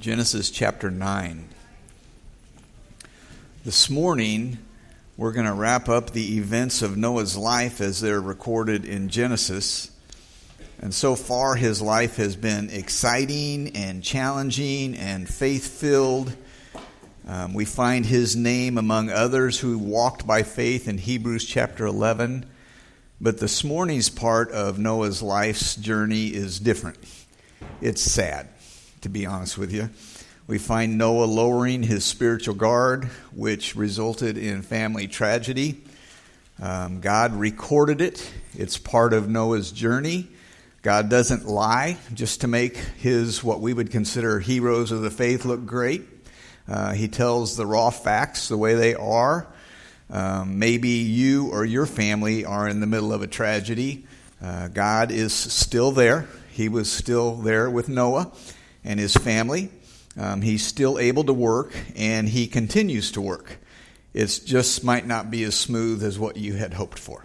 Genesis chapter 9. This morning, we're going to wrap up the events of Noah's life as they're recorded in Genesis. And so far, his life has been exciting and challenging and faith filled. Um, we find his name among others who walked by faith in Hebrews chapter 11. But this morning's part of Noah's life's journey is different. It's sad to be honest with you. We find Noah lowering his spiritual guard, which resulted in family tragedy. Um, God recorded it, it's part of Noah's journey. God doesn't lie just to make his, what we would consider heroes of the faith, look great. Uh, he tells the raw facts the way they are. Um, maybe you or your family are in the middle of a tragedy. Uh, God is still there. He was still there with Noah and his family. Um, he's still able to work, and he continues to work. It just might not be as smooth as what you had hoped for.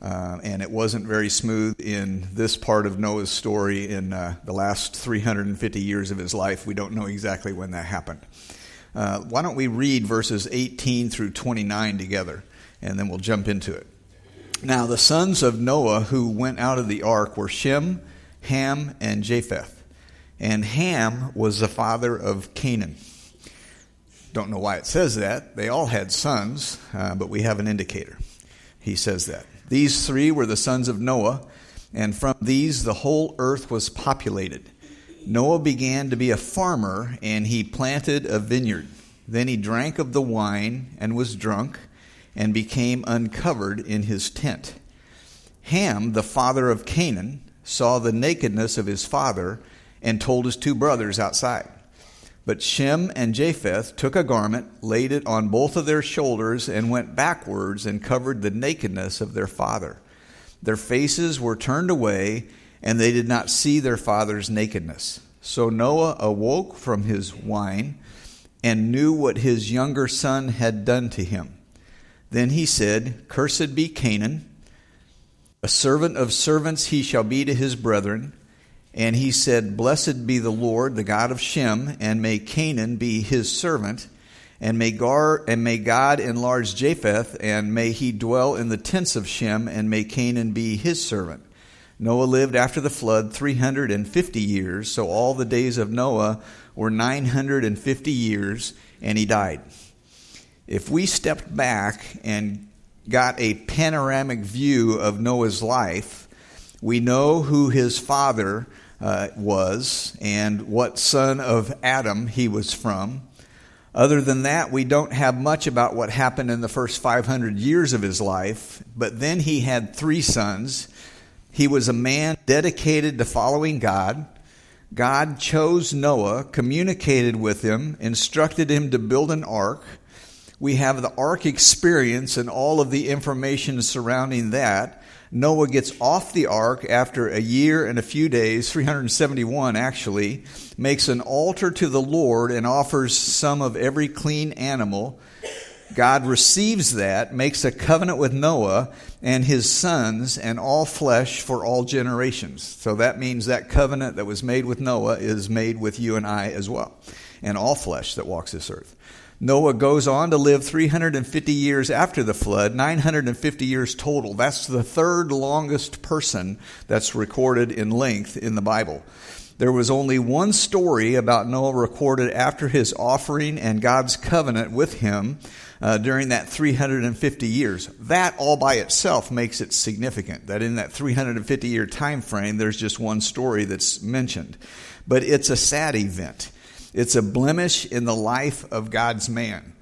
Uh, and it wasn't very smooth in this part of Noah's story in uh, the last 350 years of his life. We don't know exactly when that happened. Uh, why don't we read verses 18 through 29 together, and then we'll jump into it. Now, the sons of Noah who went out of the ark were Shem, Ham, and Japheth. And Ham was the father of Canaan. Don't know why it says that. They all had sons, uh, but we have an indicator. He says that. These three were the sons of Noah, and from these the whole earth was populated. Noah began to be a farmer, and he planted a vineyard. Then he drank of the wine and was drunk, and became uncovered in his tent. Ham, the father of Canaan, saw the nakedness of his father and told his two brothers outside. But Shem and Japheth took a garment, laid it on both of their shoulders, and went backwards and covered the nakedness of their father. Their faces were turned away, and they did not see their father's nakedness. So Noah awoke from his wine and knew what his younger son had done to him. Then he said, Cursed be Canaan, a servant of servants he shall be to his brethren. And he said, Blessed be the Lord, the God of Shem, and may Canaan be his servant, and may, Gar, and may God enlarge Japheth, and may he dwell in the tents of Shem, and may Canaan be his servant. Noah lived after the flood 350 years, so all the days of Noah were 950 years, and he died. If we stepped back and got a panoramic view of Noah's life, we know who his father uh, was and what son of Adam he was from. Other than that, we don't have much about what happened in the first 500 years of his life, but then he had three sons. He was a man dedicated to following God. God chose Noah, communicated with him, instructed him to build an ark. We have the ark experience and all of the information surrounding that. Noah gets off the ark after a year and a few days, 371 actually, makes an altar to the Lord and offers some of every clean animal. God receives that, makes a covenant with Noah and his sons and all flesh for all generations. So that means that covenant that was made with Noah is made with you and I as well, and all flesh that walks this earth. Noah goes on to live 350 years after the flood, 950 years total. That's the third longest person that's recorded in length in the Bible. There was only one story about Noah recorded after his offering and God's covenant with him uh, during that 350 years. That all by itself makes it significant that in that 350 year time frame, there's just one story that's mentioned. But it's a sad event. It's a blemish in the life of God's man.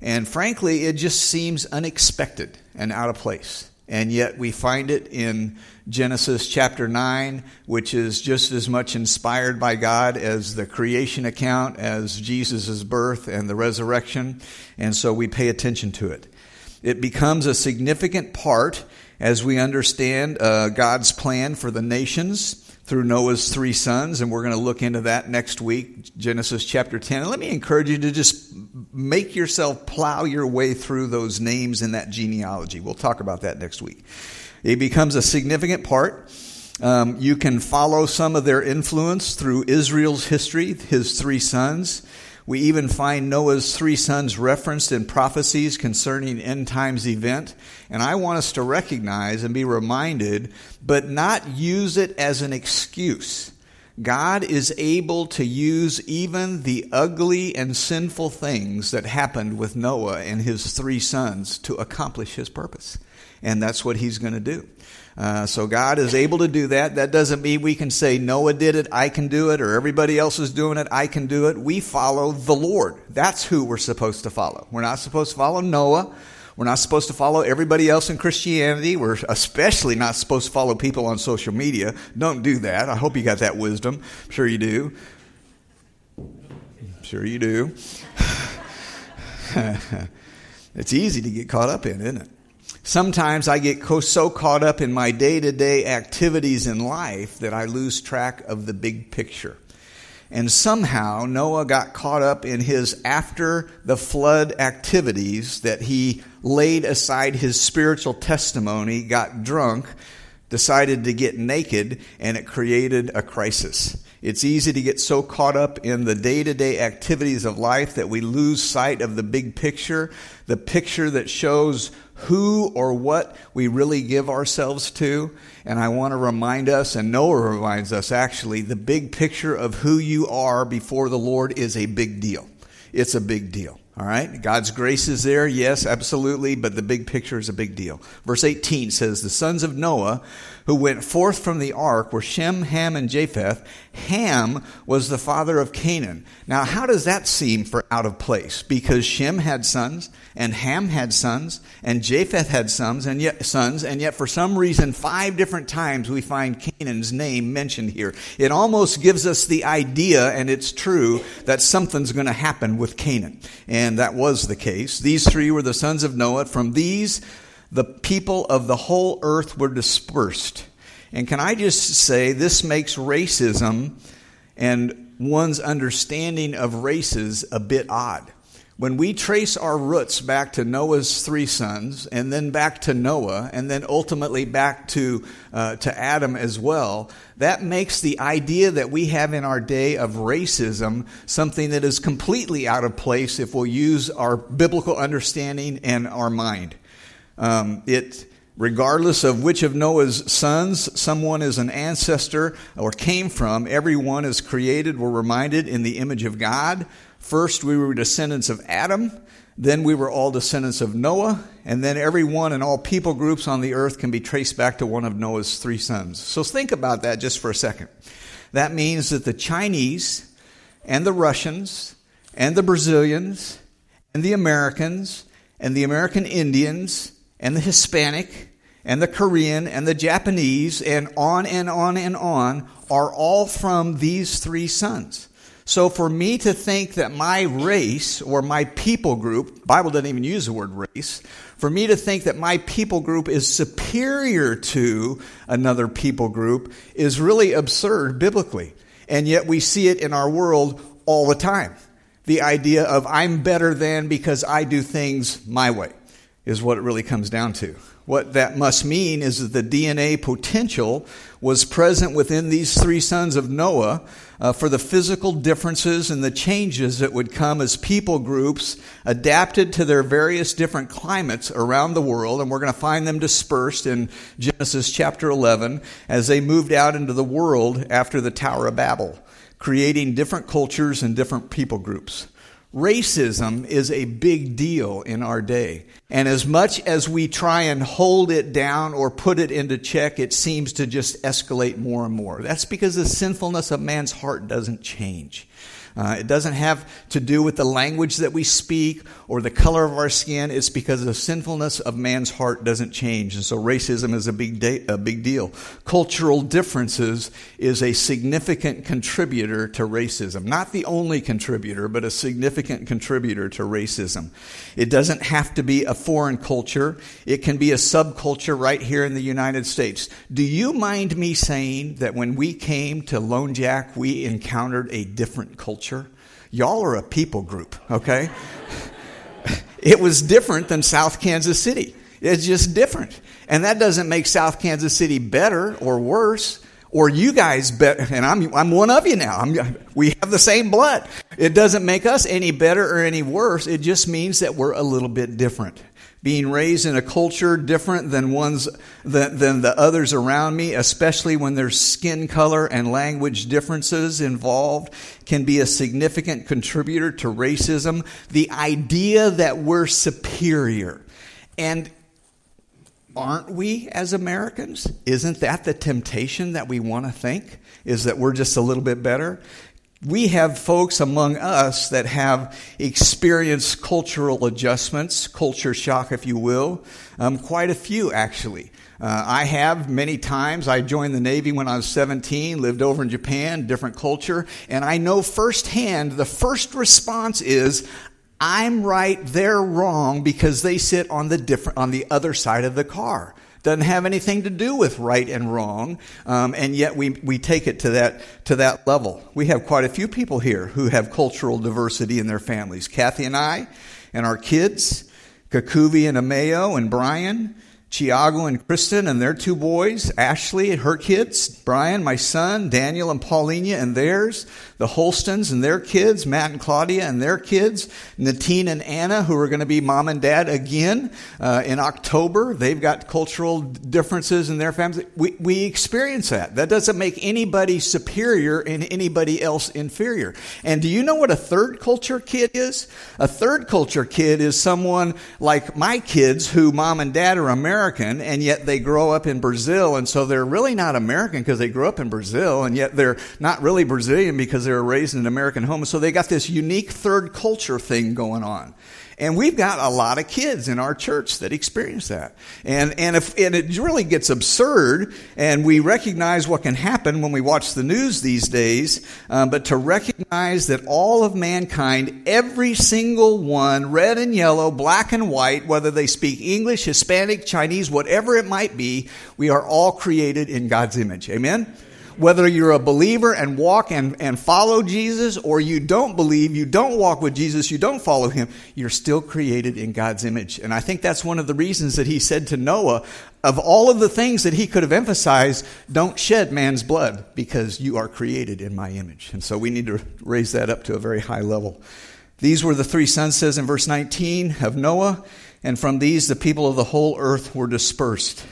And frankly, it just seems unexpected and out of place. And yet we find it in Genesis chapter 9, which is just as much inspired by God as the creation account, as Jesus' birth and the resurrection. And so we pay attention to it. It becomes a significant part as we understand uh, God's plan for the nations through Noah's three sons, and we're going to look into that next week, Genesis chapter 10. And let me encourage you to just make yourself plow your way through those names in that genealogy. We'll talk about that next week. It becomes a significant part. Um, you can follow some of their influence through Israel's history, his three sons. We even find Noah's three sons referenced in prophecies concerning end times event. And I want us to recognize and be reminded, but not use it as an excuse. God is able to use even the ugly and sinful things that happened with Noah and his three sons to accomplish his purpose. And that's what he's going to do. Uh, so God is able to do that. That doesn't mean we can say Noah did it, I can do it, or everybody else is doing it, I can do it. We follow the Lord. That's who we're supposed to follow. We're not supposed to follow Noah. We're not supposed to follow everybody else in Christianity. We're especially not supposed to follow people on social media. Don't do that. I hope you got that wisdom. I'm sure you do. I'm sure you do. it's easy to get caught up in, isn't it? Sometimes I get so caught up in my day to day activities in life that I lose track of the big picture. And somehow Noah got caught up in his after the flood activities that he laid aside his spiritual testimony, got drunk, decided to get naked, and it created a crisis. It's easy to get so caught up in the day to day activities of life that we lose sight of the big picture, the picture that shows who or what we really give ourselves to. And I want to remind us, and Noah reminds us actually, the big picture of who you are before the Lord is a big deal. It's a big deal. All right? God's grace is there, yes, absolutely, but the big picture is a big deal. Verse 18 says, The sons of Noah who went forth from the ark were Shem, Ham, and Japheth. Ham was the father of Canaan. Now, how does that seem for out of place? Because Shem had sons, and Ham had sons, and Japheth had sons, and yet sons, and yet for some reason, five different times we find Canaan's name mentioned here. It almost gives us the idea, and it's true, that something's going to happen with Canaan. And that was the case. These three were the sons of Noah. From these, the people of the whole earth were dispersed. And can I just say, this makes racism and one's understanding of races a bit odd. When we trace our roots back to Noah's three sons, and then back to Noah, and then ultimately back to, uh, to Adam as well, that makes the idea that we have in our day of racism something that is completely out of place if we'll use our biblical understanding and our mind. Um, it, regardless of which of Noah's sons someone is an ancestor or came from, everyone is created, we're reminded, in the image of God. First, we were descendants of Adam. Then we were all descendants of Noah. And then everyone and all people groups on the earth can be traced back to one of Noah's three sons. So think about that just for a second. That means that the Chinese and the Russians and the Brazilians and the Americans and the American Indians and the Hispanic and the Korean and the Japanese and on and on and on are all from these three sons. So for me to think that my race or my people group, Bible doesn't even use the word race, for me to think that my people group is superior to another people group is really absurd biblically. And yet we see it in our world all the time. The idea of I'm better than because I do things my way is what it really comes down to. What that must mean is that the DNA potential was present within these three sons of Noah uh, for the physical differences and the changes that would come as people groups adapted to their various different climates around the world. And we're going to find them dispersed in Genesis chapter 11 as they moved out into the world after the Tower of Babel, creating different cultures and different people groups. Racism is a big deal in our day. And as much as we try and hold it down or put it into check, it seems to just escalate more and more. That's because the sinfulness of man's heart doesn't change. Uh, it doesn't have to do with the language that we speak or the color of our skin. It's because the sinfulness of man's heart doesn't change. And so racism is a big, de- a big deal. Cultural differences is a significant contributor to racism. Not the only contributor, but a significant contributor to racism. It doesn't have to be a foreign culture. It can be a subculture right here in the United States. Do you mind me saying that when we came to Lone Jack, we encountered a different culture? Culture. Y'all are a people group, okay? it was different than South Kansas City. It's just different. And that doesn't make South Kansas City better or worse. or you guys bet, and I'm, I'm one of you now. I'm, we have the same blood. It doesn't make us any better or any worse. It just means that we're a little bit different. Being raised in a culture different than ones than, than the others around me, especially when there's skin color and language differences involved, can be a significant contributor to racism. The idea that we're superior. And aren't we as Americans? Isn't that the temptation that we want to think? Is that we're just a little bit better? We have folks among us that have experienced cultural adjustments, culture shock, if you will. Um, quite a few, actually. Uh, I have many times. I joined the Navy when I was 17, lived over in Japan, different culture, and I know firsthand the first response is, I'm right, they're wrong because they sit on the different, on the other side of the car. Doesn't have anything to do with right and wrong, um, and yet we, we take it to that, to that level. We have quite a few people here who have cultural diversity in their families. Kathy and I, and our kids, Kakuvi and Ameo and Brian, Chiago and Kristen and their two boys, Ashley and her kids, Brian, my son, Daniel and Paulina and theirs, the Holstons and their kids, Matt and Claudia and their kids, Natine and Anna, who are going to be mom and dad again uh, in October. They've got cultural differences in their families. We, we experience that. That doesn't make anybody superior and anybody else inferior. And do you know what a third culture kid is? A third culture kid is someone like my kids who mom and dad are American and yet they grow up in Brazil, and so they're really not American because they grew up in Brazil, and yet they're not really Brazilian because they were raised in an American home. So they got this unique third culture thing going on. And we've got a lot of kids in our church that experience that. And, and if, and it really gets absurd, and we recognize what can happen when we watch the news these days, um, but to recognize that all of mankind, every single one, red and yellow, black and white, whether they speak English, Hispanic, Chinese, whatever it might be, we are all created in God's image. Amen? Whether you're a believer and walk and, and follow Jesus or you don't believe, you don't walk with Jesus, you don't follow him, you're still created in God's image. And I think that's one of the reasons that he said to Noah, of all of the things that he could have emphasized, don't shed man's blood because you are created in my image. And so we need to raise that up to a very high level. These were the three sons, says in verse 19, of Noah, and from these the people of the whole earth were dispersed.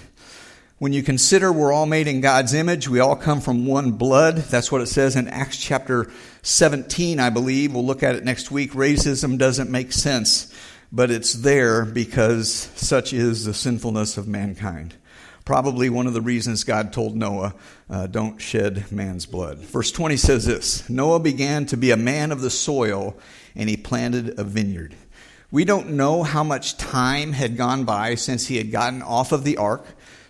When you consider we're all made in God's image, we all come from one blood. That's what it says in Acts chapter 17, I believe. We'll look at it next week. Racism doesn't make sense, but it's there because such is the sinfulness of mankind. Probably one of the reasons God told Noah, uh, don't shed man's blood. Verse 20 says this Noah began to be a man of the soil, and he planted a vineyard. We don't know how much time had gone by since he had gotten off of the ark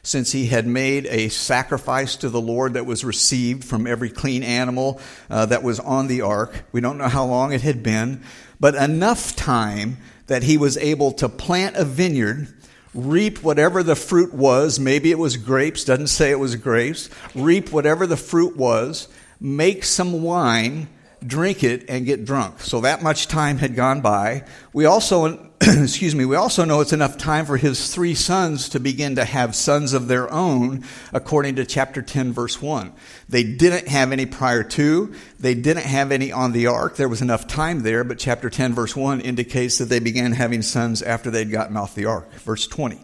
since he had made a sacrifice to the Lord that was received from every clean animal uh, that was on the ark. We don't know how long it had been, but enough time that he was able to plant a vineyard, reap whatever the fruit was. Maybe it was grapes, doesn't say it was grapes. Reap whatever the fruit was, make some wine, drink it, and get drunk. So that much time had gone by. We also excuse me, we also know it's enough time for his three sons to begin to have sons of their own, according to chapter 10, verse 1. They didn't have any prior to, they didn't have any on the ark. There was enough time there, but chapter 10, verse 1 indicates that they began having sons after they'd gotten off the ark. Verse 20.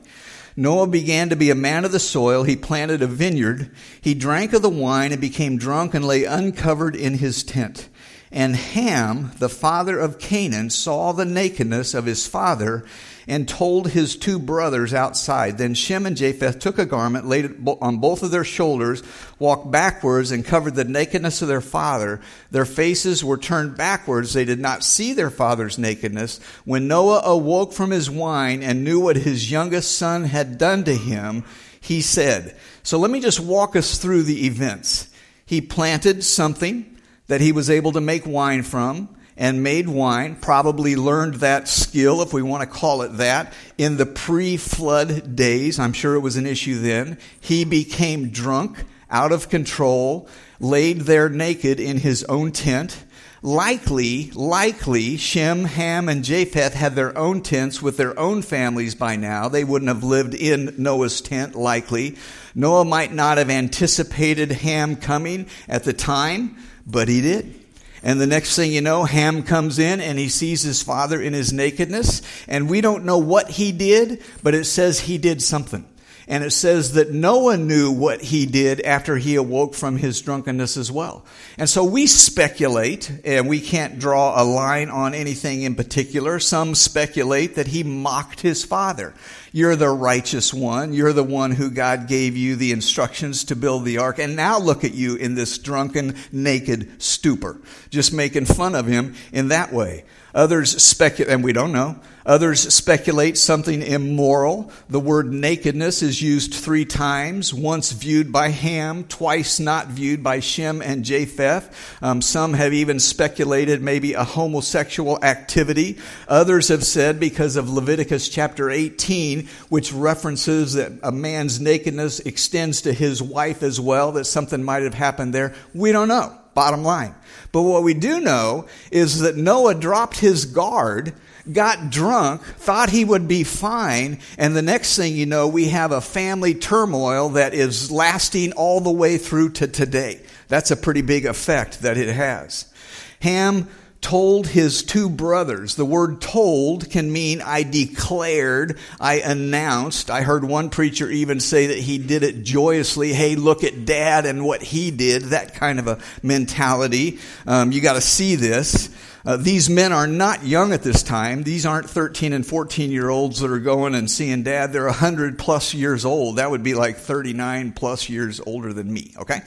Noah began to be a man of the soil. He planted a vineyard. He drank of the wine and became drunk and lay uncovered in his tent. And Ham, the father of Canaan, saw the nakedness of his father and told his two brothers outside. Then Shem and Japheth took a garment, laid it on both of their shoulders, walked backwards, and covered the nakedness of their father. Their faces were turned backwards. They did not see their father's nakedness. When Noah awoke from his wine and knew what his youngest son had done to him, he said, So let me just walk us through the events. He planted something that he was able to make wine from and made wine, probably learned that skill, if we want to call it that, in the pre flood days. I'm sure it was an issue then. He became drunk, out of control, laid there naked in his own tent, likely, likely, Shem, Ham, and Japheth had their own tents with their own families by now. They wouldn't have lived in Noah's tent, likely. Noah might not have anticipated Ham coming at the time, but he did. And the next thing you know, Ham comes in and he sees his father in his nakedness. And we don't know what he did, but it says he did something. And it says that Noah knew what he did after he awoke from his drunkenness as well. And so we speculate, and we can't draw a line on anything in particular. Some speculate that he mocked his father. You're the righteous one. You're the one who God gave you the instructions to build the ark. And now look at you in this drunken, naked stupor. Just making fun of him in that way. Others speculate, and we don't know. Others speculate something immoral. The word nakedness is used three times, once viewed by Ham, twice not viewed by Shem and Japheth. Um, some have even speculated maybe a homosexual activity. Others have said because of Leviticus chapter 18, which references that a man's nakedness extends to his wife as well, that something might have happened there. We don't know. Bottom line. But what we do know is that Noah dropped his guard got drunk, thought he would be fine, and the next thing you know, we have a family turmoil that is lasting all the way through to today. That's a pretty big effect that it has. Ham told his two brothers. The word told can mean I declared, I announced. I heard one preacher even say that he did it joyously. Hey, look at dad and what he did. That kind of a mentality. Um, you got to see this. Uh, these men are not young at this time. These aren't 13 and 14 year olds that are going and seeing dad. They're 100 plus years old. That would be like 39 plus years older than me, okay?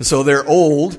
So they're old.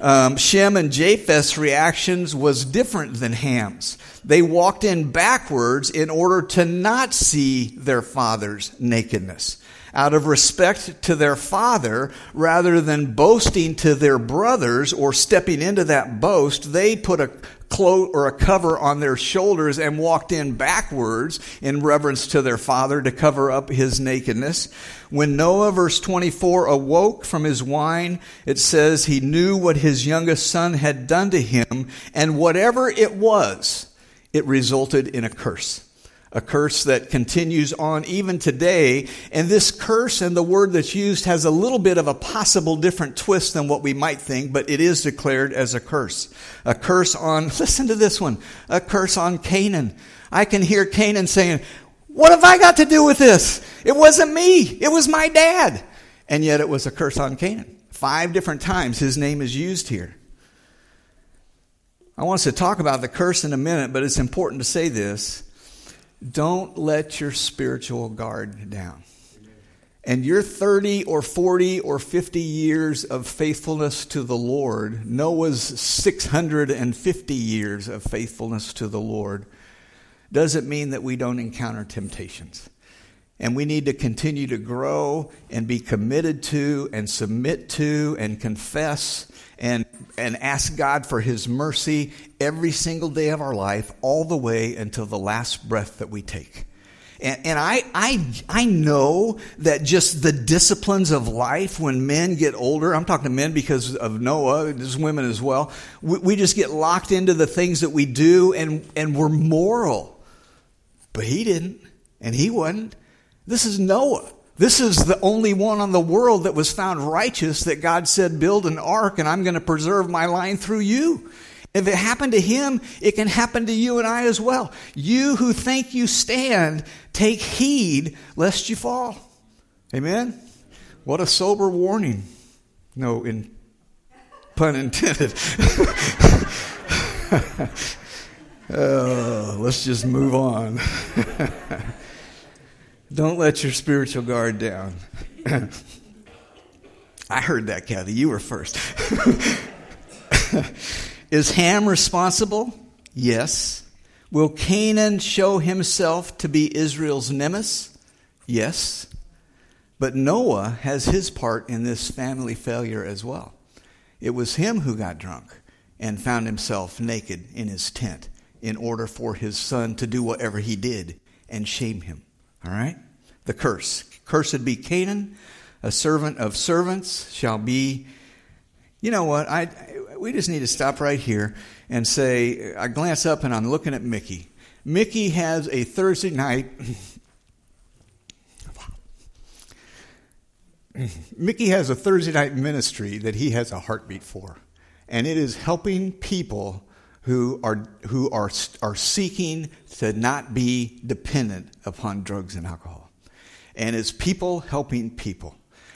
Um, Shem and Japheth's reactions was different than Ham's. They walked in backwards in order to not see their father's nakedness out of respect to their father, rather than boasting to their brothers or stepping into that boast, they put a cloak or a cover on their shoulders and walked in backwards in reverence to their father to cover up his nakedness. When Noah, verse 24, awoke from his wine, it says he knew what his youngest son had done to him, and whatever it was, it resulted in a curse a curse that continues on even today. And this curse and the word that's used has a little bit of a possible different twist than what we might think, but it is declared as a curse. A curse on, listen to this one, a curse on Canaan. I can hear Canaan saying, What have I got to do with this? It wasn't me, it was my dad. And yet it was a curse on Canaan. Five different times his name is used here. I want us to talk about the curse in a minute, but it's important to say this don't let your spiritual guard down. And your 30 or 40 or 50 years of faithfulness to the Lord, Noah's 650 years of faithfulness to the Lord, doesn't mean that we don't encounter temptations. And we need to continue to grow and be committed to and submit to and confess and, and ask God for His mercy every single day of our life, all the way until the last breath that we take. And, and I, I, I know that just the disciplines of life when men get older, I'm talking to men because of Noah, there's women as well, we, we just get locked into the things that we do and, and we're moral. But he didn't, and he wasn't. This is Noah. This is the only one on the world that was found righteous that God said, Build an ark and I'm going to preserve my line through you. If it happened to him, it can happen to you and I as well. You who think you stand, take heed lest you fall. Amen? What a sober warning. No, in pun intended. oh, let's just move on. Don't let your spiritual guard down. I heard that, Kathy. You were first. Is Ham responsible? Yes. Will Canaan show himself to be Israel's nemesis? Yes. But Noah has his part in this family failure as well. It was him who got drunk and found himself naked in his tent in order for his son to do whatever he did and shame him. All right? The curse. Cursed be Canaan, a servant of servants shall be. You know what? I we just need to stop right here and say, I glance up and I'm looking at Mickey. Mickey has a Thursday night. Mickey has a Thursday night ministry that he has a heartbeat for, and it is helping people who are who are are seeking to not be dependent upon drugs and alcohol, and it's people helping people,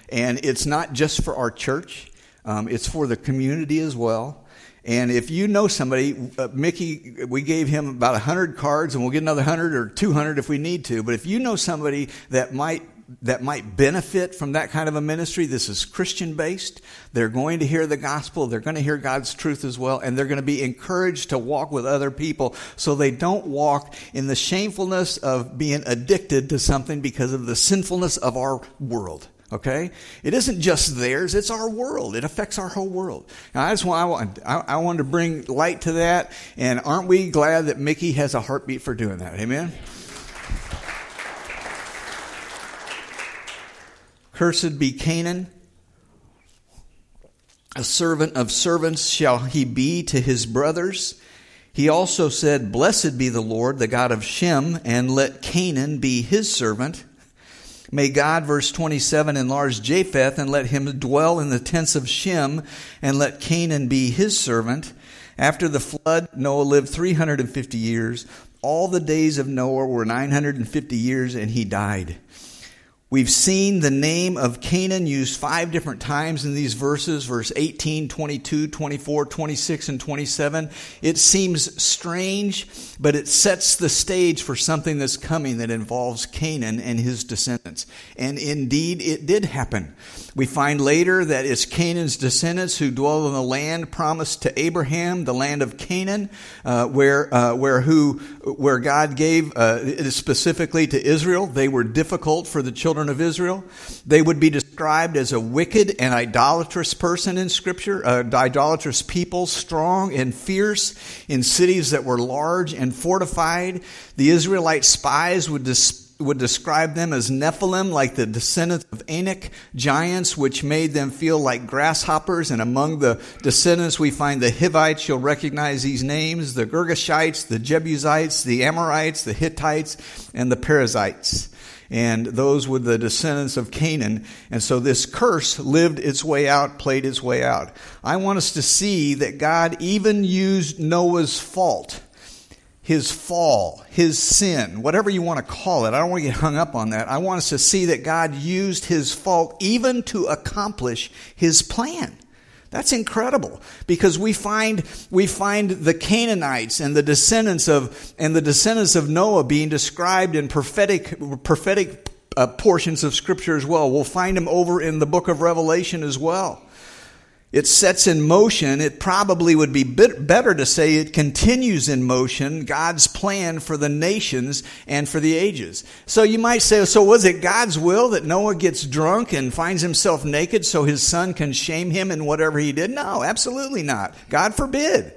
and it's not just for our church; um, it's for the community as well. And if you know somebody, uh, Mickey, we gave him about 100 cards, and we'll get another 100 or 200 if we need to. But if you know somebody that might that might benefit from that kind of a ministry. This is Christian based. They're going to hear the gospel. They're going to hear God's truth as well. And they're going to be encouraged to walk with other people so they don't walk in the shamefulness of being addicted to something because of the sinfulness of our world. Okay? It isn't just theirs, it's our world. It affects our whole world. Now, I just want, I, want, I, I wanted to bring light to that. And aren't we glad that Mickey has a heartbeat for doing that? Amen? Cursed be Canaan. A servant of servants shall he be to his brothers. He also said, Blessed be the Lord, the God of Shem, and let Canaan be his servant. May God, verse 27, enlarge Japheth and let him dwell in the tents of Shem, and let Canaan be his servant. After the flood, Noah lived 350 years. All the days of Noah were 950 years, and he died. We've seen the name of Canaan used five different times in these verses, verse 18, 22, 24, 26, and 27. It seems strange, but it sets the stage for something that's coming that involves Canaan and his descendants. And indeed, it did happen. We find later that it's Canaan's descendants who dwell in the land promised to Abraham, the land of Canaan, uh, where, uh, where, who, where God gave uh, specifically to Israel. They were difficult for the children children of Israel. They would be described as a wicked and idolatrous person in Scripture, uh, idolatrous people, strong and fierce in cities that were large and fortified. The Israelite spies would dis- would describe them as Nephilim, like the descendants of Anak, giants, which made them feel like grasshoppers. And among the descendants, we find the Hivites. You'll recognize these names the Girgashites, the Jebusites, the Amorites, the Hittites, and the Perizzites and those were the descendants of Canaan. And so this curse lived its way out, played its way out. I want us to see that God even used Noah's fault, his fall, his sin, whatever you want to call it. I don't want to get hung up on that. I want us to see that God used his fault even to accomplish his plan. That's incredible because we find we find the Canaanites and the descendants of and the descendants of Noah being described in prophetic prophetic uh, portions of scripture as well. We'll find them over in the book of Revelation as well it sets in motion, it probably would be better to say it continues in motion God's plan for the nations and for the ages. So you might say, so was it God's will that Noah gets drunk and finds himself naked so his son can shame him in whatever he did? No, absolutely not. God forbid.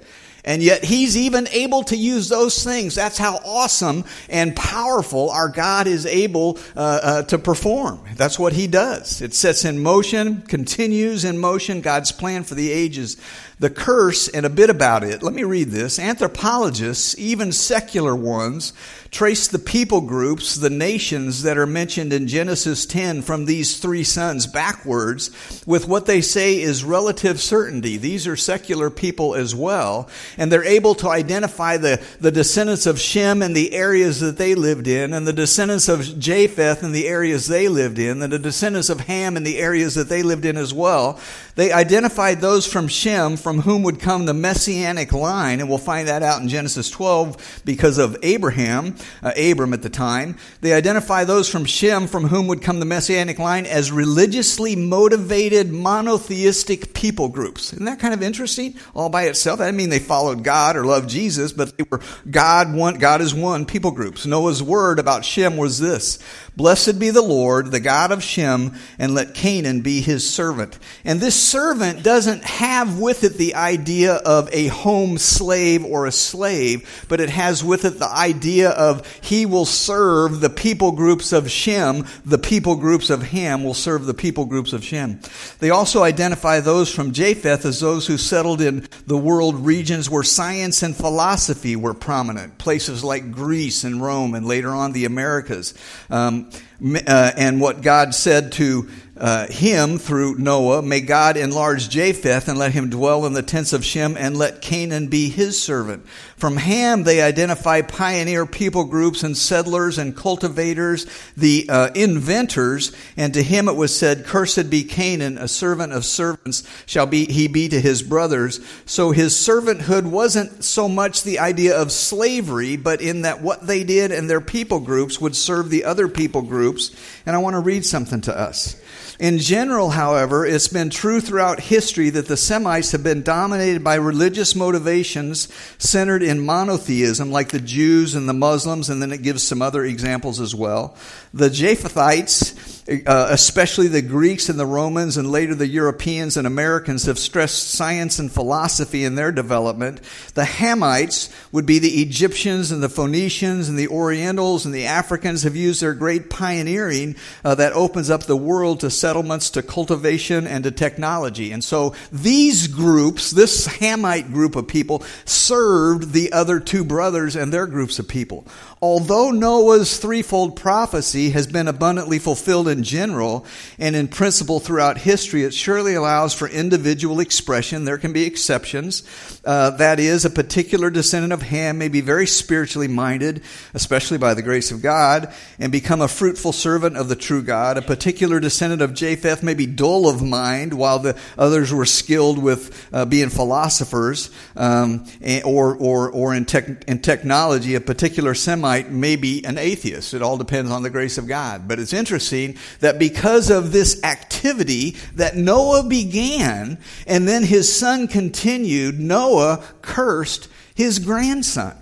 And yet he's even able to use those things. That's how awesome and powerful our God is able uh, uh, to perform. That's what he does. It sets in motion, continues in motion God's plan for the ages the curse and a bit about it. Let me read this. Anthropologists, even secular ones, trace the people groups, the nations that are mentioned in Genesis 10 from these three sons backwards with what they say is relative certainty. These are secular people as well, and they're able to identify the, the descendants of Shem and the areas that they lived in, and the descendants of Japheth and the areas they lived in, and the descendants of Ham and the areas that they lived in as well. They identified those from Shem from whom would come the messianic line, and we'll find that out in Genesis 12 because of Abraham, uh, Abram at the time. They identify those from Shem from whom would come the messianic line as religiously motivated monotheistic people groups. Isn't that kind of interesting all by itself? I mean they followed God or loved Jesus, but they were God one, God is one people groups. Noah's word about Shem was this, Blessed be the Lord, the God of Shem, and let Canaan be his servant. And this servant doesn't have with it the idea of a home slave or a slave, but it has with it the idea of he will serve the people groups of Shem, the people groups of Ham will serve the people groups of Shem. They also identify those from Japheth as those who settled in the world regions where science and philosophy were prominent, places like Greece and Rome and later on the Americas. Um, uh, and what God said to uh, him through Noah, may God enlarge Japheth and let him dwell in the tents of Shem and let Canaan be his servant. From Ham, they identify pioneer people groups and settlers and cultivators, the uh, inventors, and to him it was said, Cursed be Canaan, a servant of servants shall be he be to his brothers. So his servanthood wasn't so much the idea of slavery, but in that what they did and their people groups would serve the other people groups. And I want to read something to us. In general, however, it's been true throughout history that the Semites have been dominated by religious motivations centered in monotheism, like the Jews and the Muslims, and then it gives some other examples as well. The Japhethites, uh, especially the Greeks and the Romans, and later the Europeans and Americans, have stressed science and philosophy in their development. The Hamites would be the Egyptians and the Phoenicians and the Orientals and the Africans have used their great pioneering uh, that opens up the world to settlements, to cultivation, and to technology. And so these groups, this Hamite group of people, served the other two brothers and their groups of people. Although Noah's threefold prophecy has been abundantly fulfilled in general and in principle throughout history, it surely allows for individual expression. There can be exceptions. Uh, that is, a particular descendant of Ham may be very spiritually minded, especially by the grace of God, and become a fruitful servant of the true God. A particular descendant of Japheth may be dull of mind, while the others were skilled with uh, being philosophers um, or, or, or in, tech, in technology. A particular Semite Semite may be an atheist. It all depends on the grace of God. But it's interesting that because of this activity that Noah began and then his son continued, Noah cursed his grandson.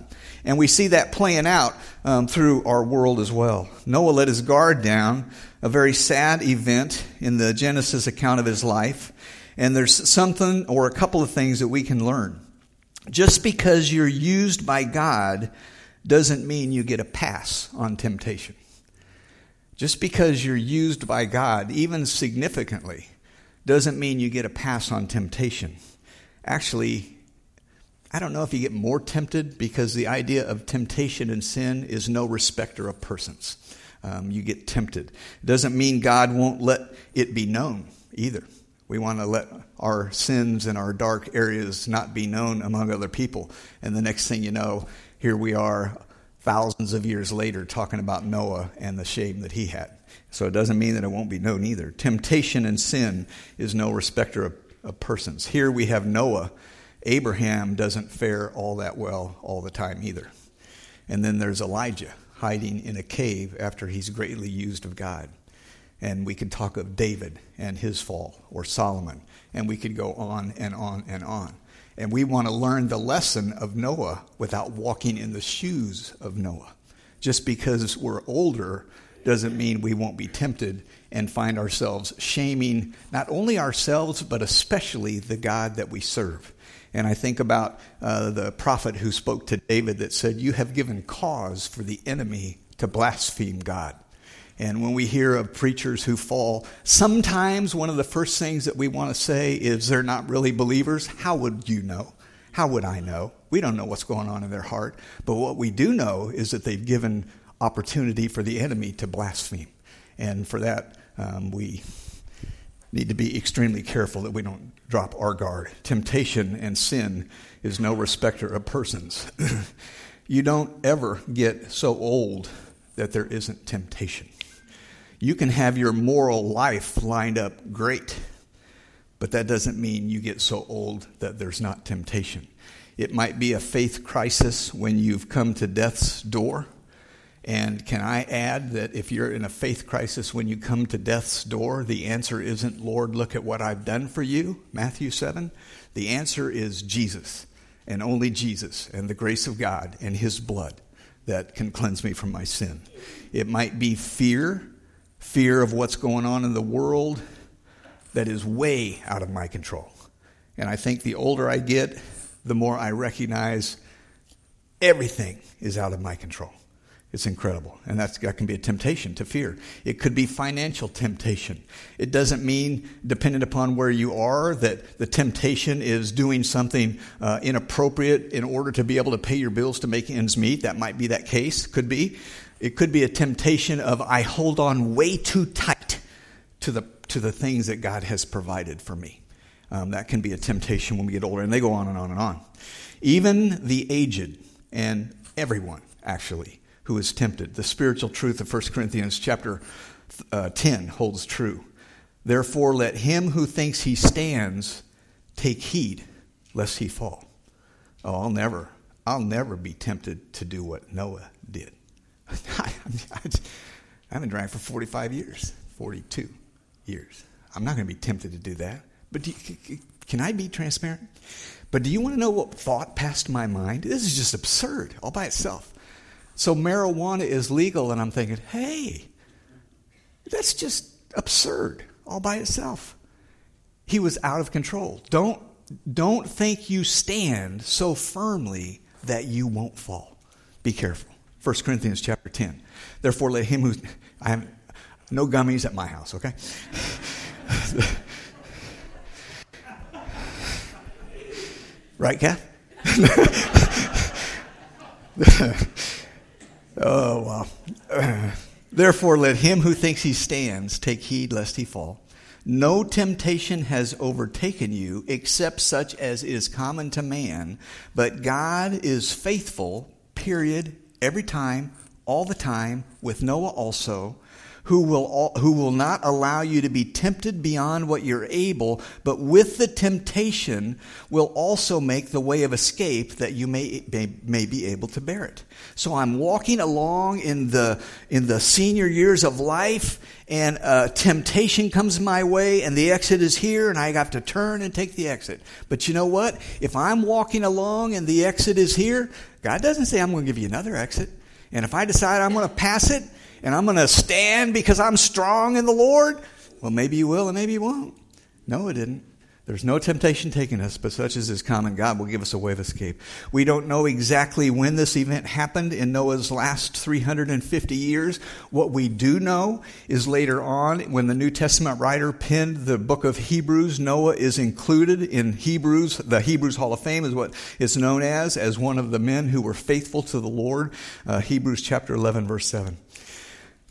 And we see that playing out um, through our world as well. Noah let his guard down, a very sad event in the Genesis account of his life. And there's something or a couple of things that we can learn. Just because you're used by God doesn't mean you get a pass on temptation. Just because you're used by God, even significantly, doesn't mean you get a pass on temptation. Actually, I don't know if you get more tempted because the idea of temptation and sin is no respecter of persons. Um, you get tempted. It doesn't mean God won't let it be known either. We want to let our sins and our dark areas not be known among other people. And the next thing you know, here we are thousands of years later talking about Noah and the shame that he had. So it doesn't mean that it won't be known either. Temptation and sin is no respecter of, of persons. Here we have Noah. Abraham doesn't fare all that well all the time either. And then there's Elijah hiding in a cave after he's greatly used of God. And we could talk of David and his fall, or Solomon, and we could go on and on and on. And we want to learn the lesson of Noah without walking in the shoes of Noah. Just because we're older doesn't mean we won't be tempted and find ourselves shaming not only ourselves, but especially the God that we serve. And I think about uh, the prophet who spoke to David that said, You have given cause for the enemy to blaspheme God. And when we hear of preachers who fall, sometimes one of the first things that we want to say is they're not really believers. How would you know? How would I know? We don't know what's going on in their heart. But what we do know is that they've given opportunity for the enemy to blaspheme. And for that, um, we need to be extremely careful that we don't drop our guard. Temptation and sin is no respecter of persons. you don't ever get so old that there isn't temptation. You can have your moral life lined up great, but that doesn't mean you get so old that there's not temptation. It might be a faith crisis when you've come to death's door. And can I add that if you're in a faith crisis when you come to death's door, the answer isn't, Lord, look at what I've done for you, Matthew 7. The answer is Jesus, and only Jesus, and the grace of God, and His blood that can cleanse me from my sin. It might be fear fear of what's going on in the world that is way out of my control. And I think the older I get, the more I recognize everything is out of my control. It's incredible. And that can be a temptation to fear. It could be financial temptation. It doesn't mean, dependent upon where you are, that the temptation is doing something uh, inappropriate in order to be able to pay your bills to make ends meet. That might be that case. Could be. It could be a temptation of, I hold on way too tight to the, to the things that God has provided for me. Um, that can be a temptation when we get older. And they go on and on and on. Even the aged and everyone, actually who is tempted. The spiritual truth of 1 Corinthians chapter uh, 10 holds true. Therefore, let him who thinks he stands take heed lest he fall. Oh, I'll never, I'll never be tempted to do what Noah did. I, have been driving for 45 years, 42 years. I'm not going to be tempted to do that. But you, can I be transparent? But do you want to know what thought passed my mind? This is just absurd all by itself. So marijuana is legal, and I'm thinking, hey, that's just absurd all by itself. He was out of control. Don't, don't think you stand so firmly that you won't fall. Be careful. 1 Corinthians chapter 10. Therefore, let him who. I have no gummies at my house, okay? right, Kath? Oh, wow. Therefore, let him who thinks he stands take heed lest he fall. No temptation has overtaken you except such as is common to man, but God is faithful, period, every time, all the time, with Noah also who will, who will not allow you to be tempted beyond what you're able, but with the temptation will also make the way of escape that you may, may, may be able to bear it. So I'm walking along in the, in the senior years of life and uh, temptation comes my way and the exit is here and I have to turn and take the exit. But you know what? If I'm walking along and the exit is here, God doesn't say I'm going to give you another exit. And if I decide I'm going to pass it, and I'm going to stand because I'm strong in the Lord? Well, maybe you will and maybe you won't. No, it didn't. There's no temptation taking us, but such as is common, God will give us a way of escape. We don't know exactly when this event happened in Noah's last 350 years. What we do know is later on, when the New Testament writer penned the book of Hebrews, Noah is included in Hebrews. The Hebrews Hall of Fame is what it's known as, as one of the men who were faithful to the Lord. Uh, Hebrews chapter 11, verse 7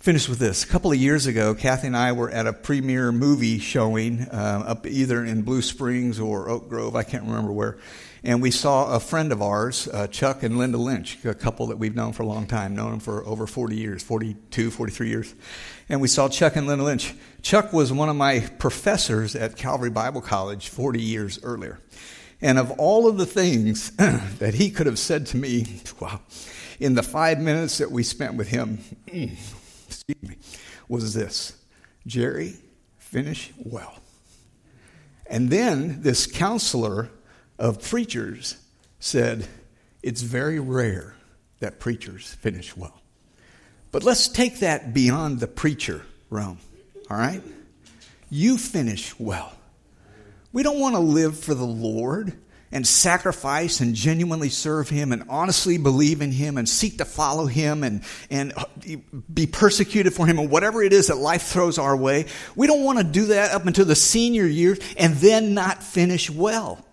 finish with this. A couple of years ago, Kathy and I were at a premiere movie showing uh, up either in Blue Springs or Oak Grove, I can't remember where. And we saw a friend of ours, uh, Chuck and Linda Lynch, a couple that we've known for a long time, known them for over 40 years, 42, 43 years. And we saw Chuck and Linda Lynch. Chuck was one of my professors at Calvary Bible College 40 years earlier. And of all of the things that he could have said to me, wow, in the five minutes that we spent with him, excuse me, was this Jerry, finish well. And then this counselor of preachers said, It's very rare that preachers finish well. But let's take that beyond the preacher realm, all right? You finish well. We don't want to live for the Lord and sacrifice and genuinely serve Him and honestly believe in Him and seek to follow Him and, and be persecuted for Him and whatever it is that life throws our way, we don't want to do that up until the senior years and then not finish well.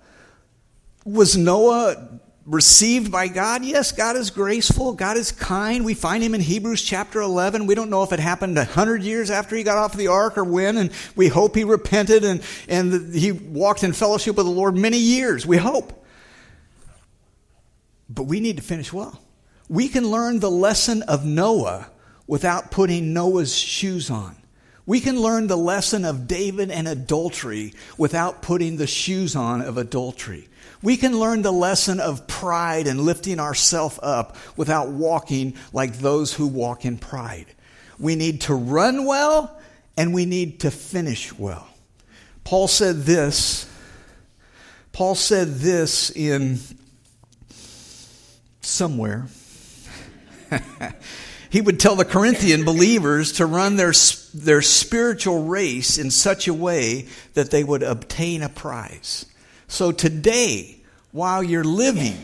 Was Noah received by God? Yes, God is graceful. God is kind. We find him in Hebrews chapter 11. We don't know if it happened a hundred years after he got off the ark or when, and we hope he repented and, and he walked in fellowship with the Lord many years. We hope. But we need to finish well. We can learn the lesson of Noah without putting Noah's shoes on. We can learn the lesson of David and adultery without putting the shoes on of adultery. We can learn the lesson of pride and lifting ourselves up without walking like those who walk in pride. We need to run well and we need to finish well. Paul said this. Paul said this in somewhere. he would tell the Corinthian believers to run their, their spiritual race in such a way that they would obtain a prize. So today, while you're living,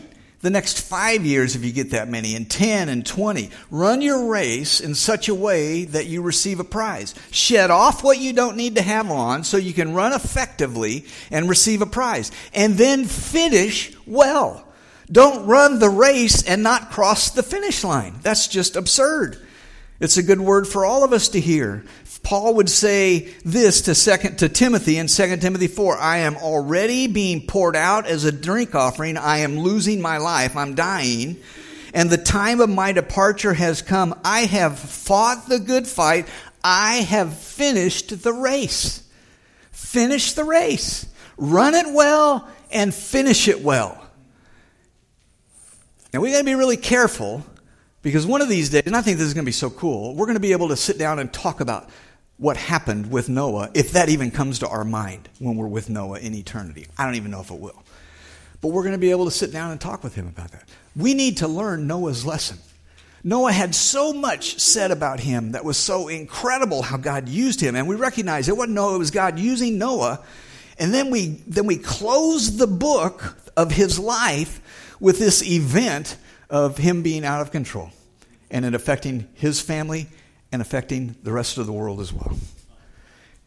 the next five years, if you get that many, and 10 and 20, run your race in such a way that you receive a prize. Shed off what you don't need to have on so you can run effectively and receive a prize. And then finish well. Don't run the race and not cross the finish line. That's just absurd. It's a good word for all of us to hear. Paul would say this to second to Timothy in 2 Timothy 4, I am already being poured out as a drink offering. I am losing my life. I'm dying. And the time of my departure has come. I have fought the good fight. I have finished the race. Finish the race. Run it well and finish it well. Now we got to be really careful because one of these days, and I think this is going to be so cool, we're going to be able to sit down and talk about what happened with Noah, if that even comes to our mind when we're with Noah in eternity. I don't even know if it will. But we're going to be able to sit down and talk with him about that. We need to learn Noah's lesson. Noah had so much said about him that was so incredible how God used him. And we recognize it wasn't Noah, it was God using Noah. And then we, then we close the book of his life with this event of him being out of control and it affecting his family and affecting the rest of the world as well.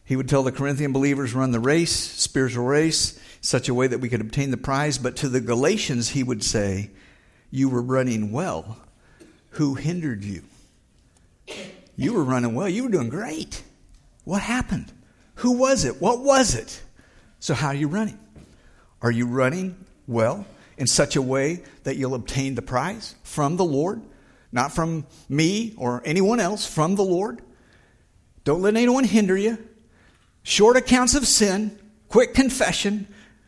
He would tell the Corinthian believers run the race, spiritual race, such a way that we could obtain the prize. But to the Galatians, he would say, You were running well. Who hindered you? You were running well. You were doing great. What happened? Who was it? What was it? So, how are you running? Are you running well in such a way that you'll obtain the prize from the Lord? not from me or anyone else, from the Lord. Don't let anyone hinder you. Short accounts of sin, quick confession,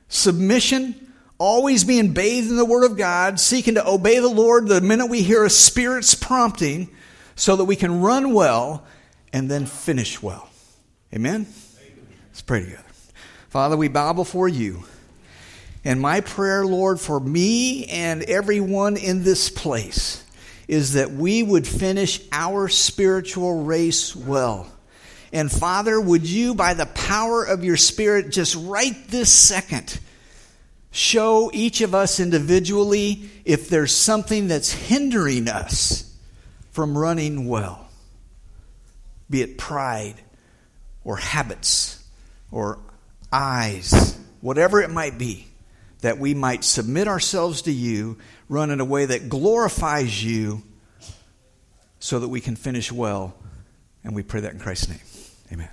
submission, always being bathed in the Word of God, seeking to obey the Lord the minute we hear a Spirit's prompting so that we can run well and then finish well. Amen? Let's pray together. Father, we bow before you. And my prayer, Lord, for me and everyone in this place is that we would finish our spiritual race well. And Father, would you, by the power of your Spirit, just right this second, show each of us individually if there's something that's hindering us from running well, be it pride or habits or eyes, whatever it might be, that we might submit ourselves to you run in a way that glorifies you so that we can finish well. And we pray that in Christ's name. Amen.